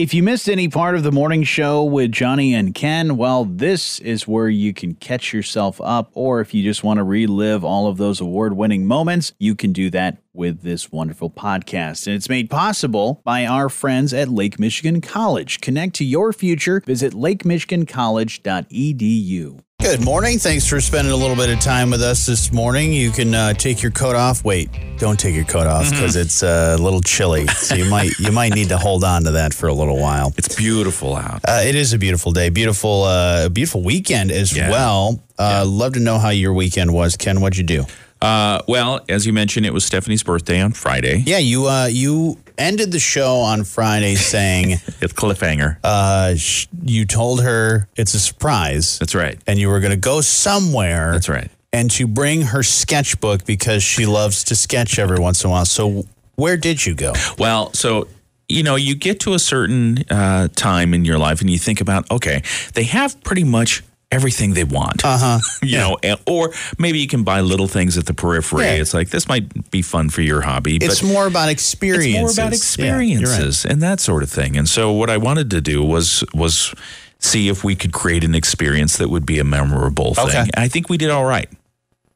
If you missed any part of the morning show with Jonny and Ken, well, this is where you can catch yourself up. Or if you just want to relive all of those award winning moments, you can do that with this wonderful podcast. And it's made possible by our friends at Lake Michigan College. Connect to your future. Visit lakemichigancollege.edu. Good morning. Thanks for spending a little bit of time with us this morning. You can uh, take your coat off. Wait, don't take your coat off because it's uh, a little chilly. So you might you might need to hold on to that for a little while. It's beautiful out. Uh, it is a beautiful day, beautiful, uh, beautiful weekend as Yeah. well. Uh, Love to know how your weekend was, Ken. What'd you do? Uh, well, as you mentioned, it was Stephanie's birthday on Friday. Yeah, you uh, you ended the show on Friday saying It's cliffhanger. uh, sh- you told her it's a surprise, That's right. and you were going to go somewhere. That's right. And to bring her sketchbook because she loves to sketch every once in a while. So where did you go? Well, so you know, you get to a certain uh, time in your life, and you think about, okay, they have pretty much everything they want. Uh huh. you know, and, or maybe you can buy little things at the periphery. Yeah. It's like this might be fun for your hobby. It's more about experiences. It's more about Yeah, right. experiences and that sort of thing. And so what I wanted to do was was see if we could create an experience that would be a memorable thing. Okay. I think we did all right.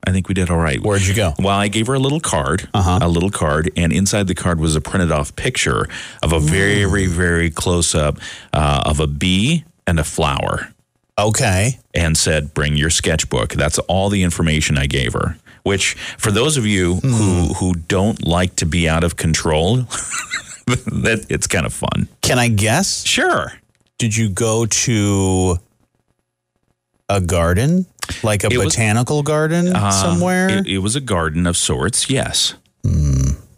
I think we did all right. Where'd you go? Well, I gave her a little card, Uh-huh. a little card, and inside the card was a printed off picture of a very, very close up uh, of a bee and a flower Okay. and said, "Bring your sketchbook." That's all the information I gave her. Which, for those of you Hmm. who who don't like to be out of control, that it's kind of fun. Can I guess? Sure, Did you go to a garden, like a It was- botanical garden Uh, somewhere? It, it was a garden of sorts, yes.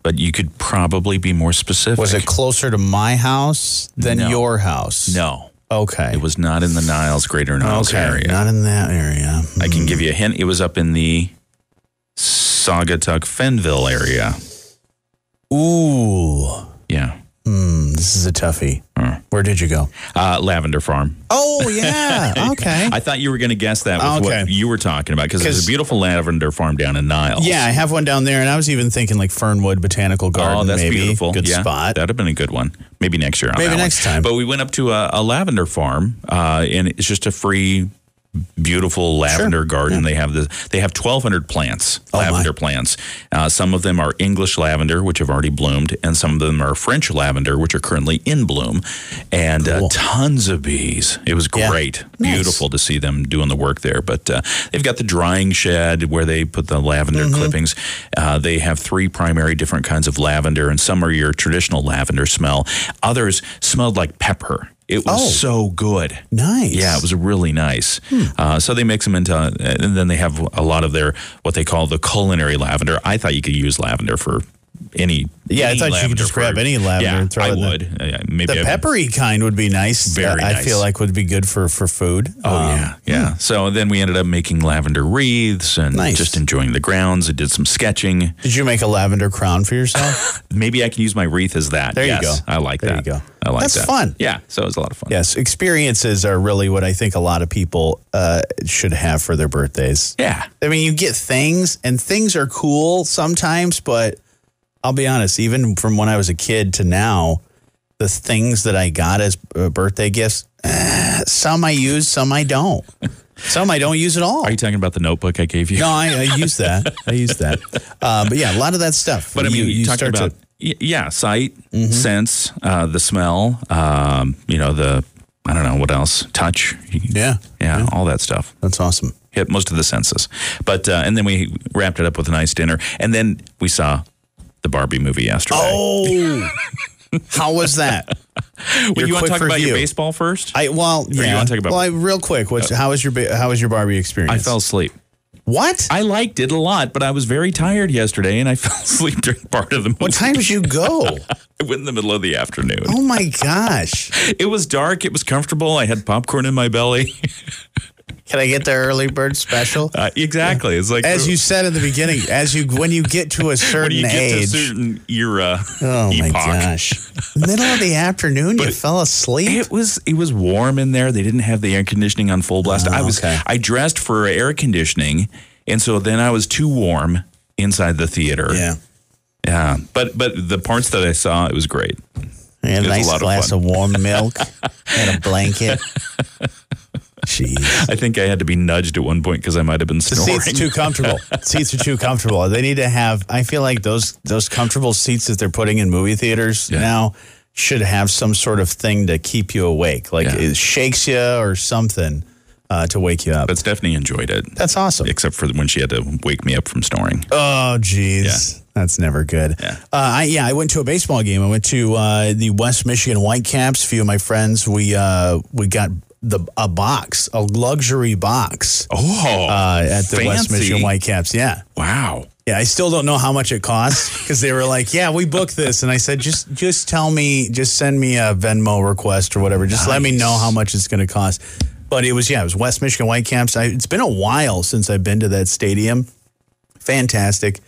But you could probably be more specific. was it closer to my house than No. your house? No, Okay. it was not in the Niles, Greater Niles okay. area. Not in that area. I can hmm. give you a hint. It was up in the Saugatuck Fennville area. Ooh. Yeah, Hmm, this is a toughie. Where did you go? uh, Lavender Farm. Oh, yeah. okay. I thought you were going to guess that was Okay. what you were talking about because there's a beautiful lavender farm down in Niles. yeah, I have one down there, and I was even thinking like Fernwood Botanical Garden. Oh, that's maybe. beautiful. Good yeah, spot. That'd have been a good one. Maybe next year. On Maybe that one. next time. But we went up to a, a lavender farm, uh, and it's just a free, beautiful lavender garden. They have the they have twelve hundred plants, Oh, my. lavender plants. Uh, some of them are English lavender, which have already bloomed, and some of them are French lavender, which are currently in bloom. And uh, tons of bees. It was Yeah. great, Nice. beautiful to see them doing the work there. But uh, they've got the drying shed where they put the lavender Mm-hmm. clippings. Uh, they have three primary different kinds of lavender, and some are your traditional lavender smell. Others smelled like pepper. It was Oh. so good. nice. Hmm. Yeah, it was really nice. Uh, so they mix them into, and then they have a lot of their what they call the culinary lavender. I thought you could use lavender for any. Yeah, I any thought you could just grab any lavender Yeah, and throw I it in the- would. Uh, maybe The I- peppery kind would be nice. Very I nice. feel like would be good for for food. Oh Um, yeah, yeah. So then we ended up making lavender wreaths and Nice. just enjoying the grounds. I did some sketching. Did you make a lavender crown for yourself? Maybe I can use my wreath as that. There you go. I like There that. There you go. I like that. That's that. fun. Yeah. So it was a lot of fun. yes, experiences are really what I think a lot of people uh, should have for their birthdays. Yeah. I mean, you get things, and things are cool sometimes, but I'll be honest, even from when I was a kid to now, the things that I got as uh, birthday gifts, eh, some I use, some I don't. Some I don't use at all. Are you talking about the notebook I gave you? no, I, I use that. I use that. Uh, but yeah, a lot of that stuff. But I mean, you, talked start about to- y yeah, sight, sense, uh, the smell. Um, you know the I don't know what else, touch. yeah, yeah, all that stuff. that's awesome. Hit most of the senses. But uh, and then we wrapped it up with a nice dinner, and then we saw the Barbie movie yesterday. Oh, how was that? Well, your you want to talk about your baseball first? I well, you wanna talk about- well, I, real quick. What's oh. how was your how was your Barbie experience? I fell asleep. What? I liked it a lot, but I was very tired yesterday, and I fell asleep during part of the movie. what time did you go? I went in the middle of the afternoon. oh my gosh! It was dark. It was comfortable. I had popcorn in my belly. Can I get the early bird special? Uh, exactly. It's like As you said in the beginning, as you when you get to a when certain you get to a certain era, oh my epoch. gosh, middle of the afternoon, you fell asleep. It was it was warm in there. They didn't have the air conditioning on full blast. I was Oh, okay. I dressed for air conditioning, and so then I was too warm inside the theater. yeah, yeah. But but the parts that I saw, it was great. I had It a was a nice lot of glass of, warm milk and a blanket. Jeez. I think I had to be nudged at one point because I might have been The snoring. seats too comfortable. seats are too comfortable. They need to have. I feel like those those comfortable seats that they're putting in movie theaters Yeah. now should have some sort of thing to keep you awake, like Yeah. it shakes you or something uh, to wake you up. but Stephanie enjoyed it, That's awesome. except for when she had to wake me up from snoring. Oh, jeez. Yeah. That's never good. Yeah. Uh, I, yeah, I went to a baseball game. I went to uh, the West Michigan Whitecaps. A few of my friends, we uh, we got the a box, a luxury box Oh, uh, at the West. Michigan Whitecaps. Yeah. Wow. Yeah, I still don't know how much it costs because they were like, "Yeah, we booked this," and I said, "Just, just tell me, just send me a Venmo request or whatever. Just let me know how much it's going to cost." But it was, yeah, it was West Michigan Whitecaps. I, it's been a while since I've been to that stadium. Fantastic.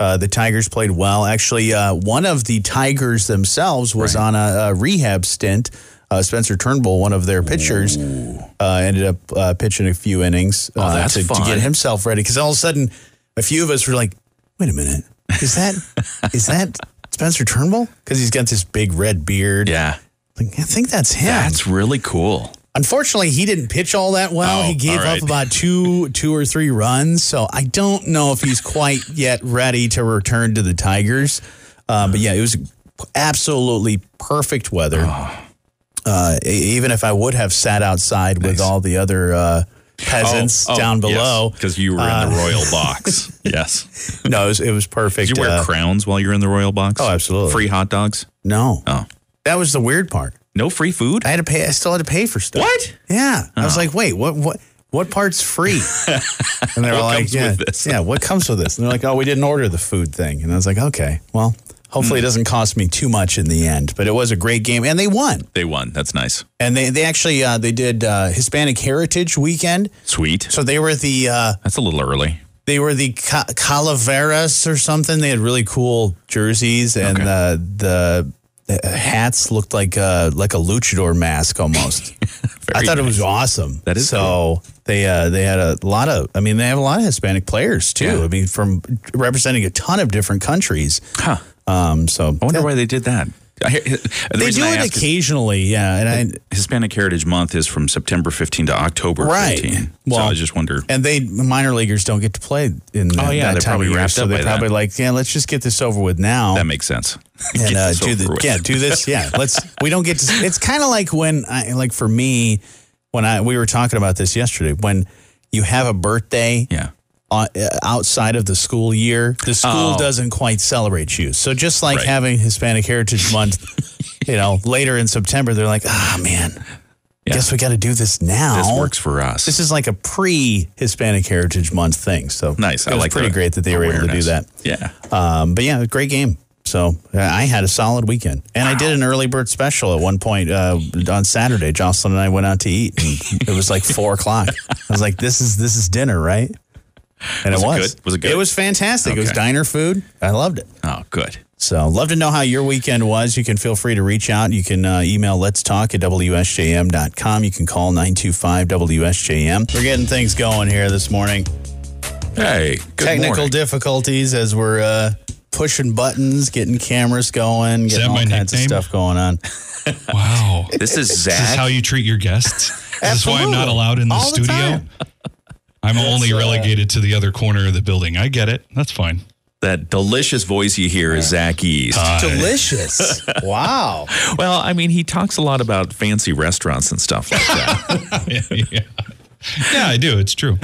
Uh, the Tigers played well. Actually, uh, one of the Tigers themselves was Right. on a, a rehab stint. Uh, Spencer Turnbull, one of their pitchers, uh, ended up uh, pitching a few innings Oh, uh, to, to get himself ready. Because all of a sudden, a few of us were like, "Wait a minute, is that is that Spencer Turnbull?" Because he's got this big red beard. Yeah. Like, I think that's him. That's really cool. Unfortunately, he didn't pitch all that well. Oh, he gave right. up about two, two or three runs. So I don't know if he's quite yet ready to return to the Tigers. Uh, but yeah, it was absolutely perfect weather. Uh, even if I would have sat outside with all the other uh, peasants down below, because you were in the royal box. yes. no, it was, it was perfect. Did you wear Uh, crowns while you're in the royal box? Oh, absolutely. Free hot dogs? no, Oh, that was the weird part. no free food? I had to pay. I still had to pay for stuff. What? Yeah. I was like, wait, what? What? What part's free? And they're like, yeah, yeah, what comes with this? And they're like, oh, we didn't order the food thing. And I was like, okay, well, hopefully it doesn't cost me too much in the end. But it was a great game, and they won. They won. That's nice. And they they actually uh, they did uh, Hispanic Heritage Weekend, Sweet. so they were the uh, That's a little early. they were the ca- calaveras or something. They had really cool jerseys, and Okay. uh, the the hats looked like uh, like a luchador mask almost. I Very thought it was nice. awesome. That is so. They uh, they had a lot of. I mean, they have a lot of Hispanic players too. Yeah. I mean, from representing a ton of different countries. Huh. Um, so I wonder why they did that. The they do it ask is occasionally. Yeah, and I Hispanic Heritage Month is from September 15 to October Right. 15. so Well, I just wonder. and they minor leaguers don't get to play in that, Oh, yeah, that they're time probably of year, so they by probably then. like yeah, let's just get this over with now. That makes sense. and uh, do the with. yeah do this yeah let's we don't get to it's kind of like when I like for me when I we were talking about this yesterday when you have a birthday Yeah. Uh, outside of the school year the school Oh. doesn't quite celebrate you so just like Right. having Hispanic Heritage Month you know later in September they're like ah man Yeah. guess we got to do this now This works for us. this is like a pre Hispanic Heritage Month thing so nice. it I was like pretty great that they were able to do that Yeah. um, but yeah, great game. So uh, I had a solid weekend, and I did an early bird special at one point uh, on Saturday. Jocelyn and I went out to eat, and it was like four o'clock. I was like, "This is this is dinner, right?" And Was it it was. good? Was it good? It was fantastic. It was diner food. I loved it. Oh, good. So, love to know how your weekend was. You can feel free to reach out. You can uh, email let's talk at WSJM.com. You can call 925 WSJM. We're getting things going here this morning. Hey, good Technical morning. difficulties as we're uh, pushing buttons, getting cameras going, getting all kinds nickname? of stuff going on. Wow. This is This is how you treat your guests? This is why I'm not allowed in the All the studio? time. I'm only uh, relegated to the other corner of the building. I get it. That's fine. that delicious voice you hear is Zach East. Delicious. wow. well, I mean, he talks a lot about fancy restaurants and stuff like that. yeah. yeah, I do. It's true.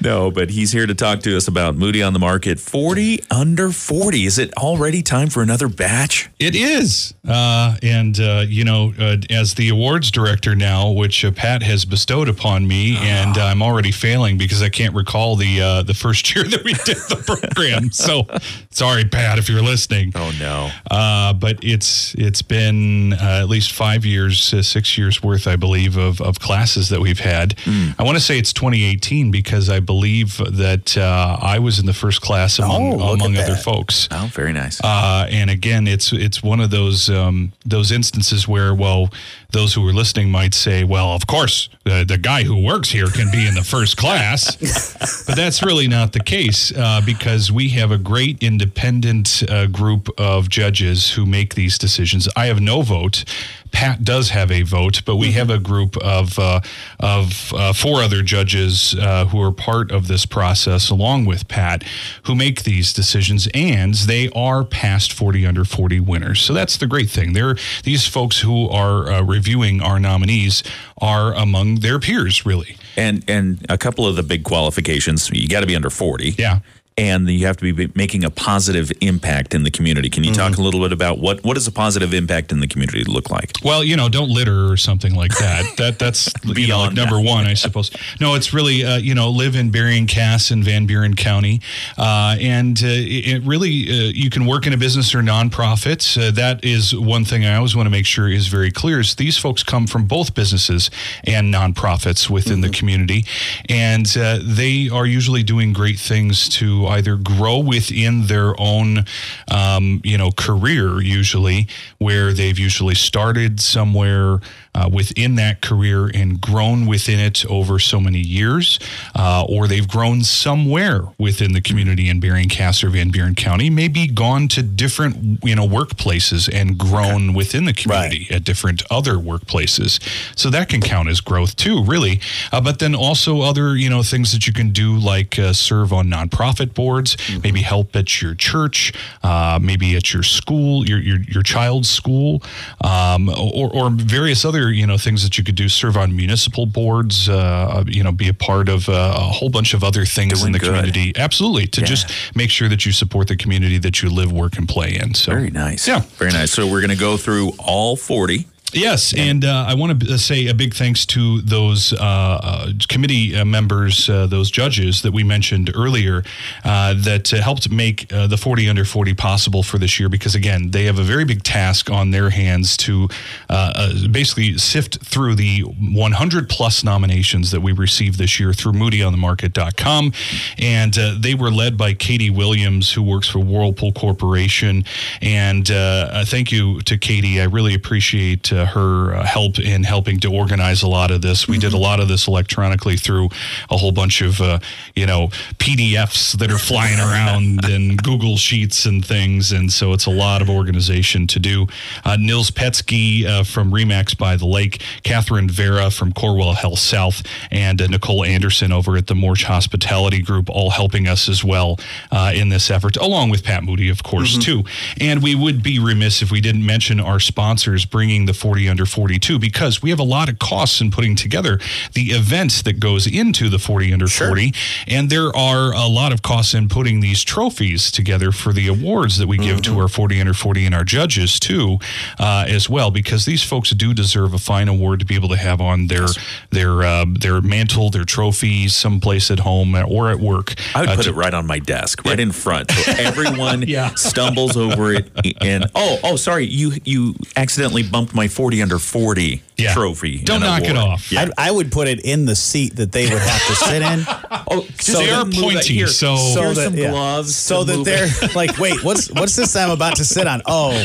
no, but he's here to talk to us about Moody on the Market. 40 under 40. Is it already time for another batch? It is. Uh, and, uh, you know, uh, as the awards director now, which uh, Pat has bestowed upon me, and I'm already failing because I can't recall the uh, the first year that we did the program. so sorry, Pat, if you're listening. Oh, no. Uh, but it's it's been uh, at least five years, uh, six years worth, I believe, of, of classes that we've had. I want to to say it's 2018 because I believe that uh, I was in the first class among Oh, look among at other that. folks. Oh, very nice. Uh, and again, it's it's one of those um, those instances where, well, those who are listening might say, well, of course, the, the guy who works here can be in the first class, but that's really not the case uh, because we have a great independent uh, group of judges who make these decisions. I have no vote. Pat does have a vote, but we have a group of uh, of uh, four other judges uh, who are part of this process, along with Pat, who make these decisions, and they are past forty under forty winners. So that's the great thing. They're these folks who are uh, reviewing our nominees are among their peers, really. and and a couple of the big qualifications. You got to be under forty. Yeah. And you have to be making a positive impact in the community. Can you talk a little bit about what what does a positive impact in the community look like? Well, you know, don't litter or something like that. That that's you know, like number one, I suppose. No, it's really uh, you know live in Berrien Cass in Van Buren County, uh, and uh, it really uh, you can work in a business or nonprofit. Uh, that is one thing I always want to make sure is very clear. Is these folks come from both businesses and nonprofits within the community, and uh, they are usually doing great things to either grow within their own um, you know career usually where they've usually started somewhere uh, within that career and grown within it over so many years, uh, or they've grown somewhere within the community in Berrien Cass or Van Buren County, maybe gone to different you know workplaces and grown within the community at different other workplaces. So that can count as growth too, really. Uh, but then also other you know things that you can do like uh, serve on nonprofit boards, maybe help at your church, uh, maybe at your school, your your, your child's school, um, or, or various other you know things that you could do. Serve on municipal boards, uh, you know, be a part of uh, a whole bunch of other things Doing in the good. community. Absolutely, to just make sure that you support the community that you live, work, and play in. So Very nice. Yeah. Very nice. So we're going to go through all 40. Yes, and uh, I want to say a big thanks to those uh, uh, committee uh, members, uh, those judges that we mentioned earlier, uh, that uh, helped make uh, the 40 under 40 possible for this year. Because again, they have a very big task on their hands to uh, uh, basically sift through the 100 plus nominations that we received this year through MoodyOnTheMarket.com, and uh, they were led by Katie Williams, who works for Whirlpool Corporation. And uh, uh, thank you to Katie. I really appreciate uh, her uh, help in helping to organize a lot of this. We did a lot of this electronically through a whole bunch of, uh, you know, PDFs that are flying around and Google Sheets and things. And so it's a lot of organization to do. Uh, Nils Petsky uh, from Remax by the Lake, Catherine Vera from Corewell Health South, and uh, Nicole Anderson over at the Morch Hospitality Group, all helping us as well uh, in this effort, along with Pat Moody, of course, too. And we would be remiss if we didn't mention our sponsors bringing the 40 under 42 because we have a lot of costs in putting together the event that goes into the 40 under 40. And there are a lot of costs in putting these trophies together for the awards that we give to our 40 under 40 and our judges, too, uh, as well, because these folks do deserve a fine award to be able to have on their their uh, their mantle, their trophies, someplace at home or at work. I would uh, put to- it right on my desk, right in front, so everyone Yeah. stumbles over it. And oh, oh, sorry, you you accidentally bumped my forty under forty Yeah. trophy. Don't and knock it award. off. I, I would put it in the seat that they would have to sit in. Oh, So they are pointy, here. so- here's that- some yeah. gloves. so that they're it. like, wait, what's what's this I'm about to sit on? Oh,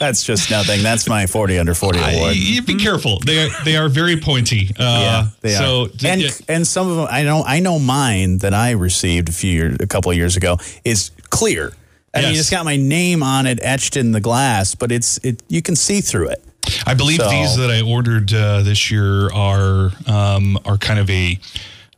that's just nothing. That's my 40 under 40 I- award. you be careful. They are they are very pointy. Uh, yeah, they so are. And yeah, and some of them, I know, I know mine that I received a few years, a couple of years ago is clear. I mean, it's got my name on it etched in the glass, but it's it. You can see through it. I believe So- these that I ordered uh, this year are um, are kind of a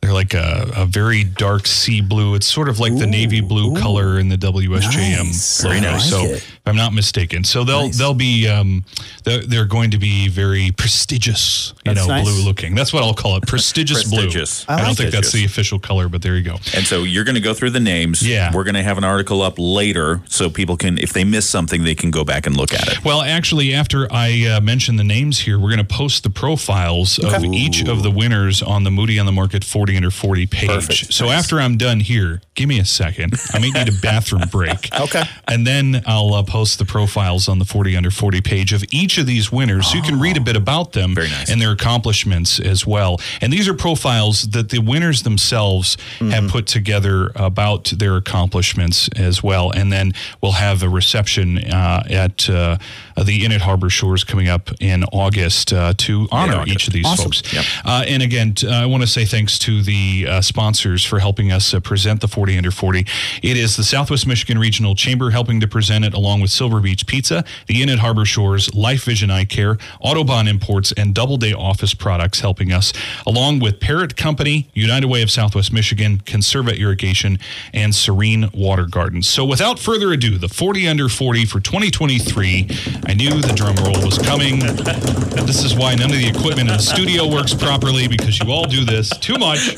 they're like a, a very dark sea blue. It's sort of like the navy blue color in the WSJM Nice. logo. Very nice. So if I'm not mistaken, so they'll they'll be um, they're, they're going to be very prestigious, you That's know, nice. blue looking. That's what I'll call it, prestigious, Prestigious. blue. I I, don't think that's the official color, but there you go. And so you're going to go through the names. Yeah. We're going to have an article up later so people can, if they miss something, they can go back and look at it. Well, actually, after I uh, mention the names here, we're going to post the profiles of each of the winners on the Moody on the Market 40 40 under 40 page. Perfect. So Nice. after I'm done here, give me a second. I may need a bathroom break. Okay. And then I'll uh, post the profiles on the 40 under 40 page of each of these winners so you can read a bit about them nice. and their accomplishments as well. And these are profiles that the winners themselves have put together about their accomplishments as well. And then we'll have a reception uh, at uh, the Inn at Harbor Shores coming up in August uh, to honor August. each of these Awesome. folks. Yep. Uh, and again, I want to say thanks to the uh, sponsors for helping us uh, present the 40 under 40. It is the Southwest Michigan Regional Chamber helping to present it, along with Silver Beach Pizza, the Inn at Harbor Shores, Life Vision Eye Care, Autobahn Imports, and Doubleday Office Products helping us, along with Parrot Company, United Way of Southwest Michigan, Conserva Irrigation, and Serene Water Gardens. So without further ado, the 40 under 40 for 2023. I knew the drum roll was coming. This is why none of the equipment in the studio works properly because you all do this too much.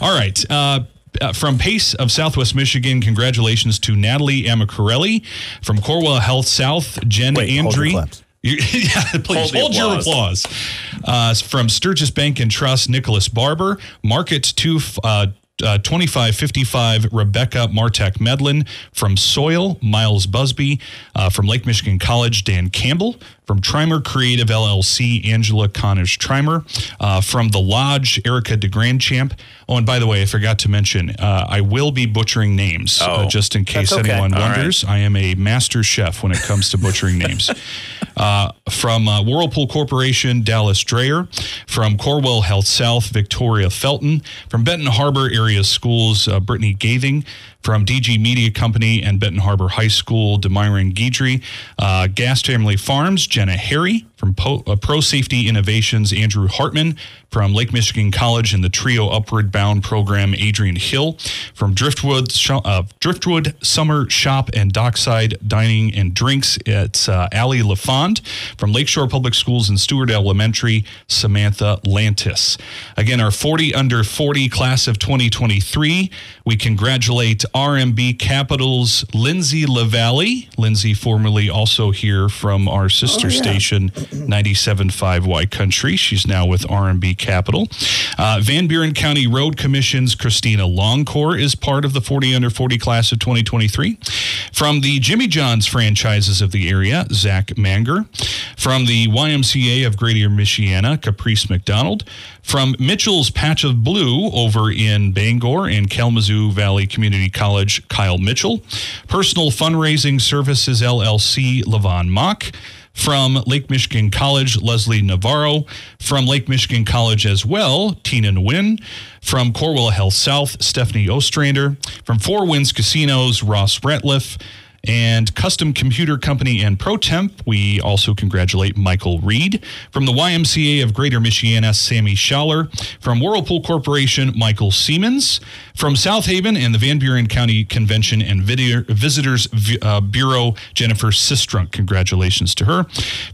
All right. Uh, uh, from Pace of Southwest Michigan, congratulations to Natalie Amacarelli. From Corewell Health South, Jen Wait, hold your Andre. You- yeah, please Hold hold, your applause. applause. Uh, from Sturgis Bank and Trust, Nicholas Barber. Market to uh, uh, 2555, Rebecca Martek Medlin. From Soil, Miles Busby. Uh, from Lake Michigan College, Dan Campbell. From Trimer Creative LLC, Angela Connors Trimer. Uh, from The Lodge, Erica DeGrandchamp. Oh, and by the way, I forgot to mention, uh, I will be butchering names uh, Oh. just in case okay. anyone All right. wonders. I am a master chef when it comes to butchering names. Uh, from uh, Whirlpool Corporation, Dallas Dreyer. From Corewell Health South, Victoria Felton. From Benton Harbor Area Schools, uh, Brittany Gathing. From DG Media Company and Benton Harbor High School, Demyron Guidry. Uh, Gas Family Farms, Jenna Harry. From po- uh, Pro Safety Innovations, Andrew Hartman. From Lake Michigan College and the Trio Upward Bound program, Adrian Hill. From Driftwood, Sho- uh, Driftwood Summer Shop and Dockside Dining and Drinks, it's uh, Allie LaFond. From Lakeshore Public Schools and Stewart Elementary, Samantha Lantis. Again, our 40 under 40 class of 2023. We congratulate RMB Capital's Lindsay LaValle. Lindsay, formerly also here from our sister station, 97.5 Y Country. She's now with RMB Capital. Uh, Van Buren County Road Commission's Christina Longcore is part of the 40 under 40 class of 2023. From the Jimmy John's franchises of the area, Zach Manger. From the YMCA of Greater Michiana, Caprice McDonald. From Mitchell's Patch of Blue over in Bangor and Kalamazoo Valley Community College, Kyle Mitchell. Personal Fundraising Services LLC, Levon Mock. From Lake Michigan College, Leslie Navarro. From Lake Michigan College as well, Tina Nguyen. From Corewell Health South, Stephanie Ostrander. From Four Winds Casinos, Ross Ratliff. And Custom Computer Company and ProTemp, we also congratulate Michael Reed. From the YMCA of Greater Michiana, Sammy Schaller. From Whirlpool Corporation, Michael Siemens. From South Haven and the Van Buren County Convention and Visitors uh, Bureau, Jennifer Sistrunk. Congratulations to her.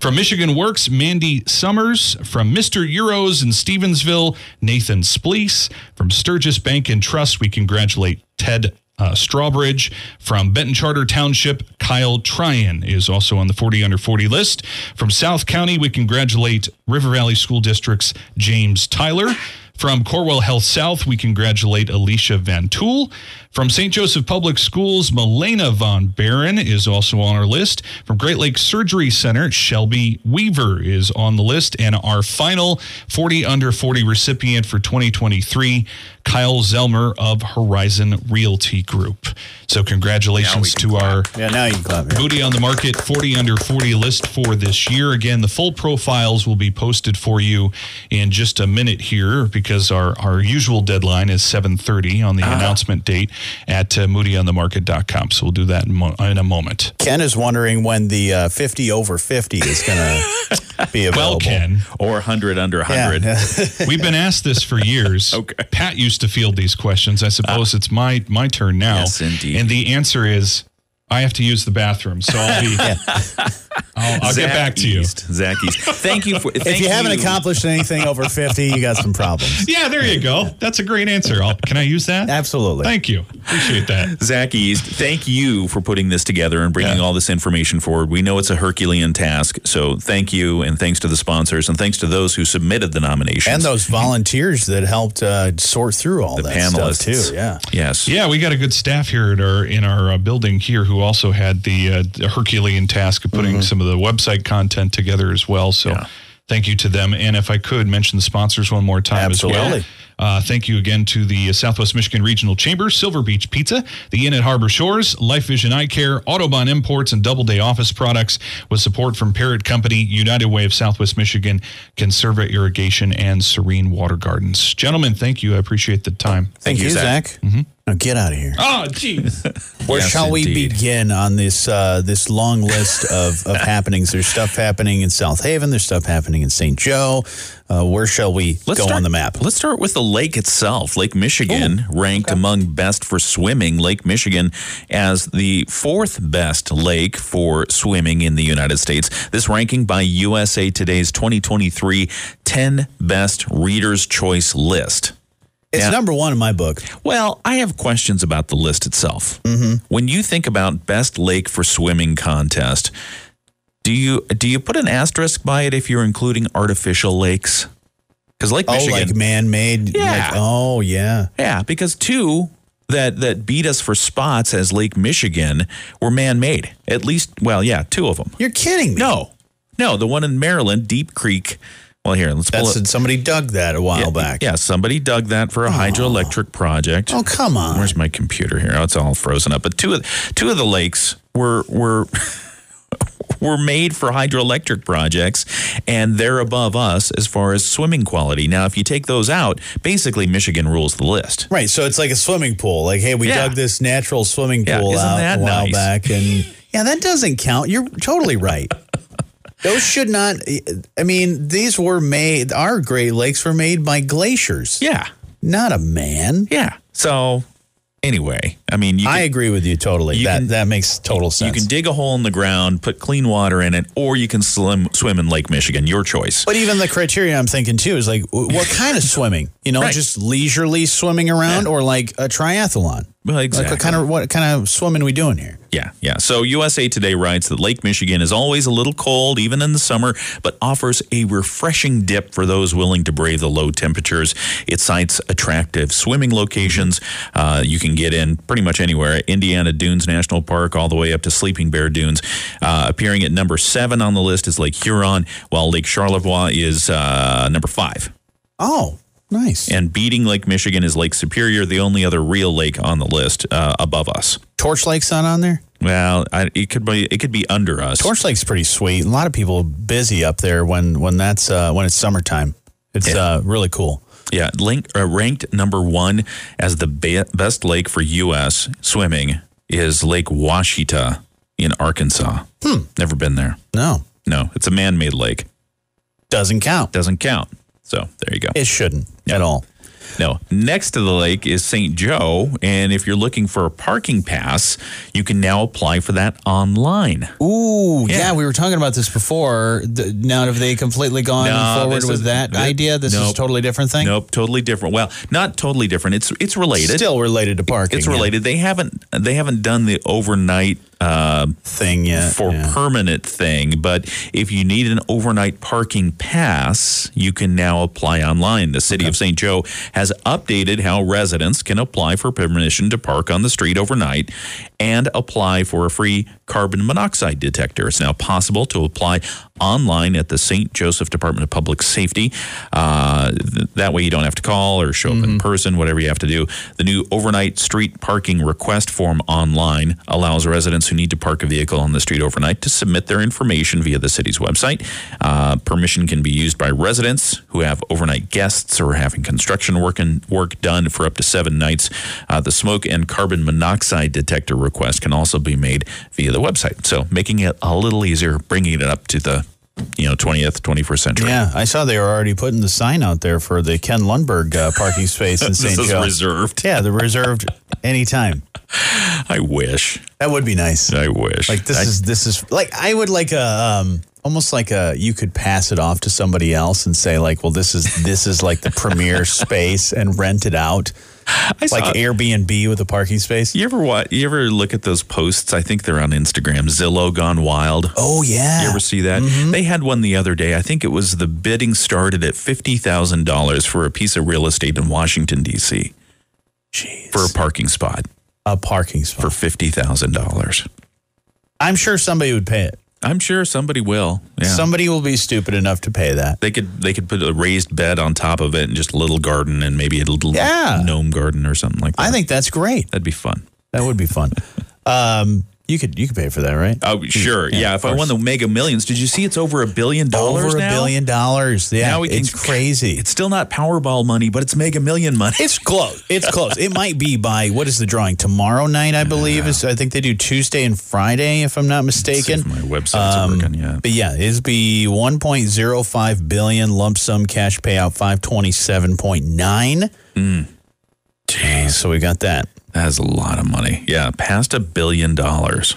From Michigan Works, Mandy Summers. From Mr. Euros in Stevensville, Nathan Spleece. From Sturgis Bank and Trust, we congratulate Ted uh, Strawbridge from Benton Charter Township. Kyle Tryon is also on the 40 under 40 list. From South County, we congratulate River Valley School District's James Tyler. From Corewell Health South, we congratulate Alicia Van Tool. From St. Joseph Public Schools, Melena Von Barron is also on our list. From Great Lakes Surgery Center, Shelby Weaver is on the list. And our final 40 under 40 recipient for 2023, Kyle Zelmer of Horizon Realty Group. So, congratulations to our Yeah, now you can clap. here. Moody on the Market 40 under 40 list for this year. Again, the full profiles will be posted for you in just a minute here because our, our usual deadline is 7.30 on the uh-huh. announcement date at uh, moodyonthemarket.com. So we'll do that in, mo- in a moment. Ken is wondering when the uh, 50 over 50 is going to be available. Well, Ken, Or 100 under 100. Yeah. we've been asked this for years. Okay. Pat used to field these questions. I suppose it's my my turn now. Yes, indeed. And the answer is I have to use the bathroom, so I'll be I'll I'll, I'll get back to you. East. Zach East. Thank you for. if thank you haven't accomplished anything over 50, you got some problems. Yeah, there you go. That's a great answer. I'll, can I use that? Absolutely. Thank you. Appreciate that. Zach East, thank you for putting this together and bringing Yeah. all this information forward. We know it's a Herculean task, so thank you, and thanks to the sponsors, and thanks to those who submitted the nominations and those volunteers that helped uh, sort through all the that panelists stuff too. Yeah. Yes. Yeah, we got a good staff here at our in our uh, building here who also had the, uh, the Herculean task of putting some of the website content together as well. So. Yeah. Thank you to them. And if I could mention the sponsors one more time as well. Uh, thank you again to the Southwest Michigan Regional Chamber, Silver Beach Pizza, the Inn at Harbor Shores, Life Vision Eye Care, Autobahn Imports, and Doubleday Office Products with support from Parrot Company, United Way of Southwest Michigan, Conserva Irrigation, and Serene Water Gardens. Gentlemen, thank you. I appreciate the time. Thank, you, you, Zach. Zach. Now get out of here. Oh, jeez. Where Yes, shall we begin on this uh, this long list of, of happenings? There's stuff happening in South Haven. There's stuff happening in St. Joe. Uh, where shall we go start, on the map? Let's start with the lake itself. Lake Michigan ranked among best for swimming. Lake Michigan as the fourth best lake for swimming in the United States. This ranking by USA Today's 2023 10 best readers' choice list. It's Yeah. number one in my book. Well, I have questions about the list itself. Mm-hmm. When you think about best lake for swimming contest, do you do you put an asterisk by it if you're including artificial lakes? Because Lake Oh, Michigan, like man-made. Yeah. Like, oh, yeah. yeah, because two that that beat us for spots as Lake Michigan were man-made. At least, well, yeah, two of them. You're kidding me. No, no, the one in Maryland, Deep Creek. Well, here, let's pull That's it. somebody dug that a while yeah, back. yeah, somebody dug that for a hydroelectric project. Oh, come on. Where's my computer here? Oh, it's all frozen up. But two of two of the lakes were were were made for hydroelectric projects, and they're above us as far as swimming quality. Now, if you take those out, basically Michigan rules the list. Right, so it's like a swimming pool. Like, hey, we Yeah. dug this natural swimming pool isn't out a while nice? back, and yeah, that doesn't count. You're totally right. Those should not. I mean, these were made. Our Great Lakes were made by glaciers, Yeah, not a man. yeah. So anyway, I mean, you I can, agree with you totally. you that can- that makes total sense. you can dig a hole in the ground, put clean water in it, or you can swim swim in Lake Michigan. Your choice. but even the criteria I'm thinking too is like, what kind of swimming? You know, Right. just leisurely swimming around, or like a triathlon. Well, Like, exactly. what kind of what kind of swimming we doing here? Yeah, yeah. So USA Today writes that Lake Michigan is always a little cold, even in the summer, but offers a refreshing dip for those willing to brave the low temperatures. It cites attractive swimming locations. Uh, you can get in pretty much anywhere. Indiana Dunes National Park, all the way up to Sleeping Bear Dunes. Uh, appearing at number seven on the list is Lake Huron, while Lake Charlevoix is uh, number five. Oh, nice. And beating Lake Michigan is Lake Superior, the only other real lake on the list uh, above us. Torch Lake's not on there. Well, I, it could be it could be under us. Torch Lake's pretty sweet. A lot of people are busy up there when when that's uh, when it's summertime. It's Yeah. uh, really cool. Yeah, link, uh, ranked number one as the be- best lake for U.S. swimming is Lake Ouachita in Arkansas. Hmm. Never been there. No, No, it's a man-made lake. doesn't count. Doesn't count. So there you go. It shouldn't at all. No, next to the lake is St. Joe, and if you're looking for a parking pass, you can now apply for that online. Ooh, yeah. Yeah. we were talking about this before. The, now, have they completely gone No, forward with is- that th- idea? This is a totally different thing. Nope, totally different. Well, not totally different. It's it's related. Still related to parking. it's yeah. related. They haven't they haven't done the overnight uh, thing yet. for yeah. permanent thing, but if you need an overnight parking pass, you can now apply online. The city of St. Joe has updated how residents can apply for permission to park on the street overnight and apply for a free carbon monoxide detector. It's now possible to apply online at the St. Joseph Department of Public Safety. Uh, th- that way you don't have to call or show up in person, whatever you have to do. The new overnight street parking request form online allows residents who need to park a vehicle on the street overnight to submit their information via the city's website. Uh, permission can be used by residents who have overnight guests or having construction work and work done for up to seven nights. Uh, the smoke and carbon monoxide detector request can also be made via the website. So making it a little easier, bringing it up to the you know, 20th, 21st century. Yeah, I saw they were already putting the sign out there for the Ken Lundberg uh, parking space in St. Joe. reserved. Yeah, the reserved anytime. I wish. That would be nice. I wish. Like this I- is this is like I would like a um almost like a you could pass it off to somebody else and say like, well, this is this is like the premier space and rent it out I saw- like Airbnb with a parking space. You ever what? You ever look at those posts? I think they're on Instagram. Zillow gone wild. Oh yeah. You ever see that? Mm-hmm. They had one the other day. I think it was the bidding started at fifty thousand dollars for a piece of real estate in Washington D.C. Jeez. for a parking spot a parking spot. for fifty thousand dollars. I'm sure somebody would pay it. I'm sure somebody will. Yeah. Somebody will be stupid enough to pay that. they could they could put a raised bed on top of it and just a little garden and maybe a little Yeah. gnome garden or something like that. I think that's great. that'd be fun. That would be fun. um, you could you could pay for that, right? Oh, sure. Yeah, Yeah, if I won the Mega Millions, did you see it's over a billion dollars Over a now? billion dollars. Yeah, Now we can- it's crazy. It's still not Powerball money, but it's Mega Million money. It's close. It's close. It might be by what is the drawing tomorrow night? I believe is. I think they do Tuesday and Friday, if I'm not mistaken. My website's working, um, yeah. But yeah, it'd be 1.05 billion lump sum cash payout, 527.9. Jeez, So we got that. that's a lot of money. Yeah, past a billion dollars.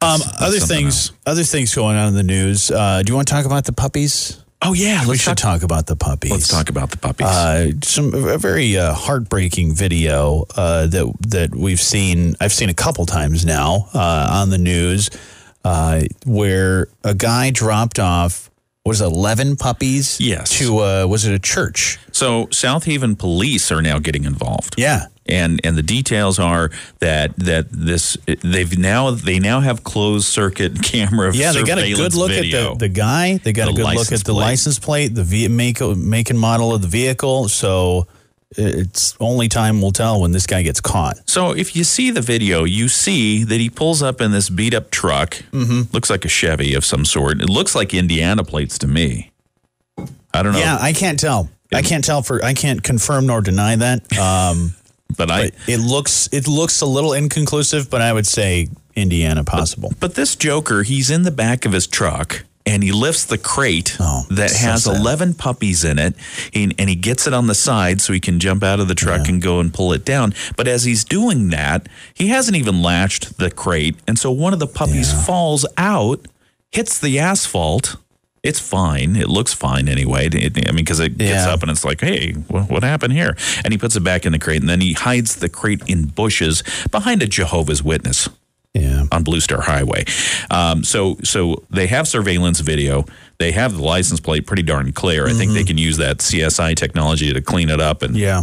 Um, That's other things, other things going on in the news. Uh, do you want to talk about the puppies? Oh yeah, let's we should talk. talk about the puppies. Let's talk about the puppies. uh, some a very uh, heartbreaking video uh, that that we've seen. I've seen a couple times now uh, on the news, uh, where a guy dropped off what is it, eleven puppies? Yes. To uh, was it a church? so South Haven police are now getting involved. Yeah. and and the details are that that this they've now they now have closed circuit camera Yeah, they got a good look video. at the, the guy. They got The a good look at the plate. license plate, the ve- make, make and model of the vehicle. So it's only time will tell when this guy gets caught. So if you see the video, you see that he pulls up in this beat up truck. Mm-hmm. Looks like a Chevy of some sort. It looks like Indiana plates to me. I don't know. Yeah, I can't tell. I can't tell for I can't confirm nor deny that. Um, but I but it looks it looks a little inconclusive, but I would say Indiana possible. but this Joker, he's in the back of his truck and he lifts the crate Oh, that so has sad. 11 puppies in it and, and he gets it on the side so he can jump out of the truck and go and pull it down. But as he's doing that, he hasn't even latched the crate. And so one of the puppies falls out, hits the asphalt. It's fine. It looks fine anyway. It- I mean, because it gets Yeah. up and it's like, hey, what, what happened here? And he puts it back in the crate and then he hides the crate in bushes behind a Jehovah's Witness Yeah. on Blue Star Highway. Um, so so they have surveillance video. They have the license plate pretty darn clear. I think they can use that CSI technology to clean it up and Yeah.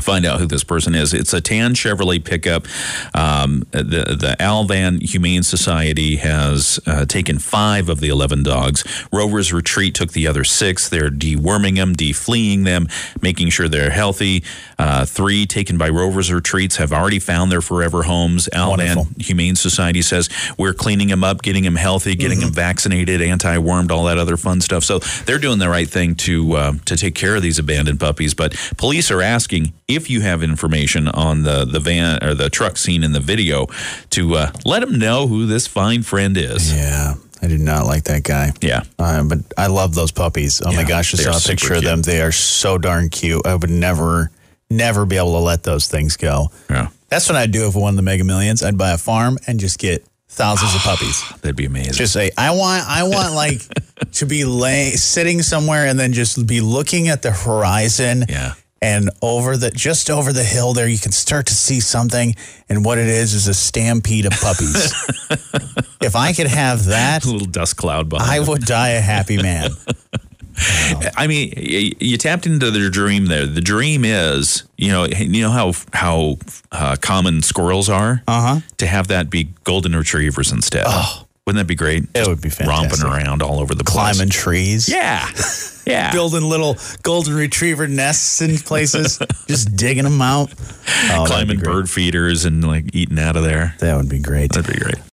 Find out who this person is. It's a tan Chevrolet pickup. Um, the the Al-Van Humane Society has uh, taken five of the eleven dogs. Rover's Retreat took the other six. They're deworming them, defleeing them, making sure they're healthy. Uh, three taken by Rover's Retreats have already found their forever homes. Al-Van Wonderful. Humane Society says we're cleaning them up, getting them healthy, getting them vaccinated, anti-wormed, all that other fun stuff. So they're doing the right thing to uh, to take care of these abandoned puppies. But police are asking if you have information on the the van or the truck scene in the video to uh, let them know who this fine friend is. Yeah. I did not like that guy. Yeah. Uh, but I love those puppies. Oh my gosh, I saw a picture of them. They are so darn cute. I would never, never be able to let those things go. Yeah, That's what I'd do if I won the Mega Millions. I'd buy a farm and just get thousands of puppies. that'd be amazing. Just say, I want, I want like to be lay, sitting somewhere and then just be looking at the horizon. Yeah. And over the just over the hill there, you can start to see something, and what it is is a stampede of puppies. if I could have that, a little dust cloud behind. I would die a happy man. I mean, you tapped into their dream there. The dream is, you know, you know how how uh, common squirrels are. Uh Uh-huh. huh. To have that be golden retrievers instead. Oh, wouldn't that be great? It would be romping around all over the place. Climbing trees. Yeah, yeah. Building little golden retriever nests in places, just digging them out. Oh, be climbing bird feeders and like eating out of there. That would be great. That'd be great.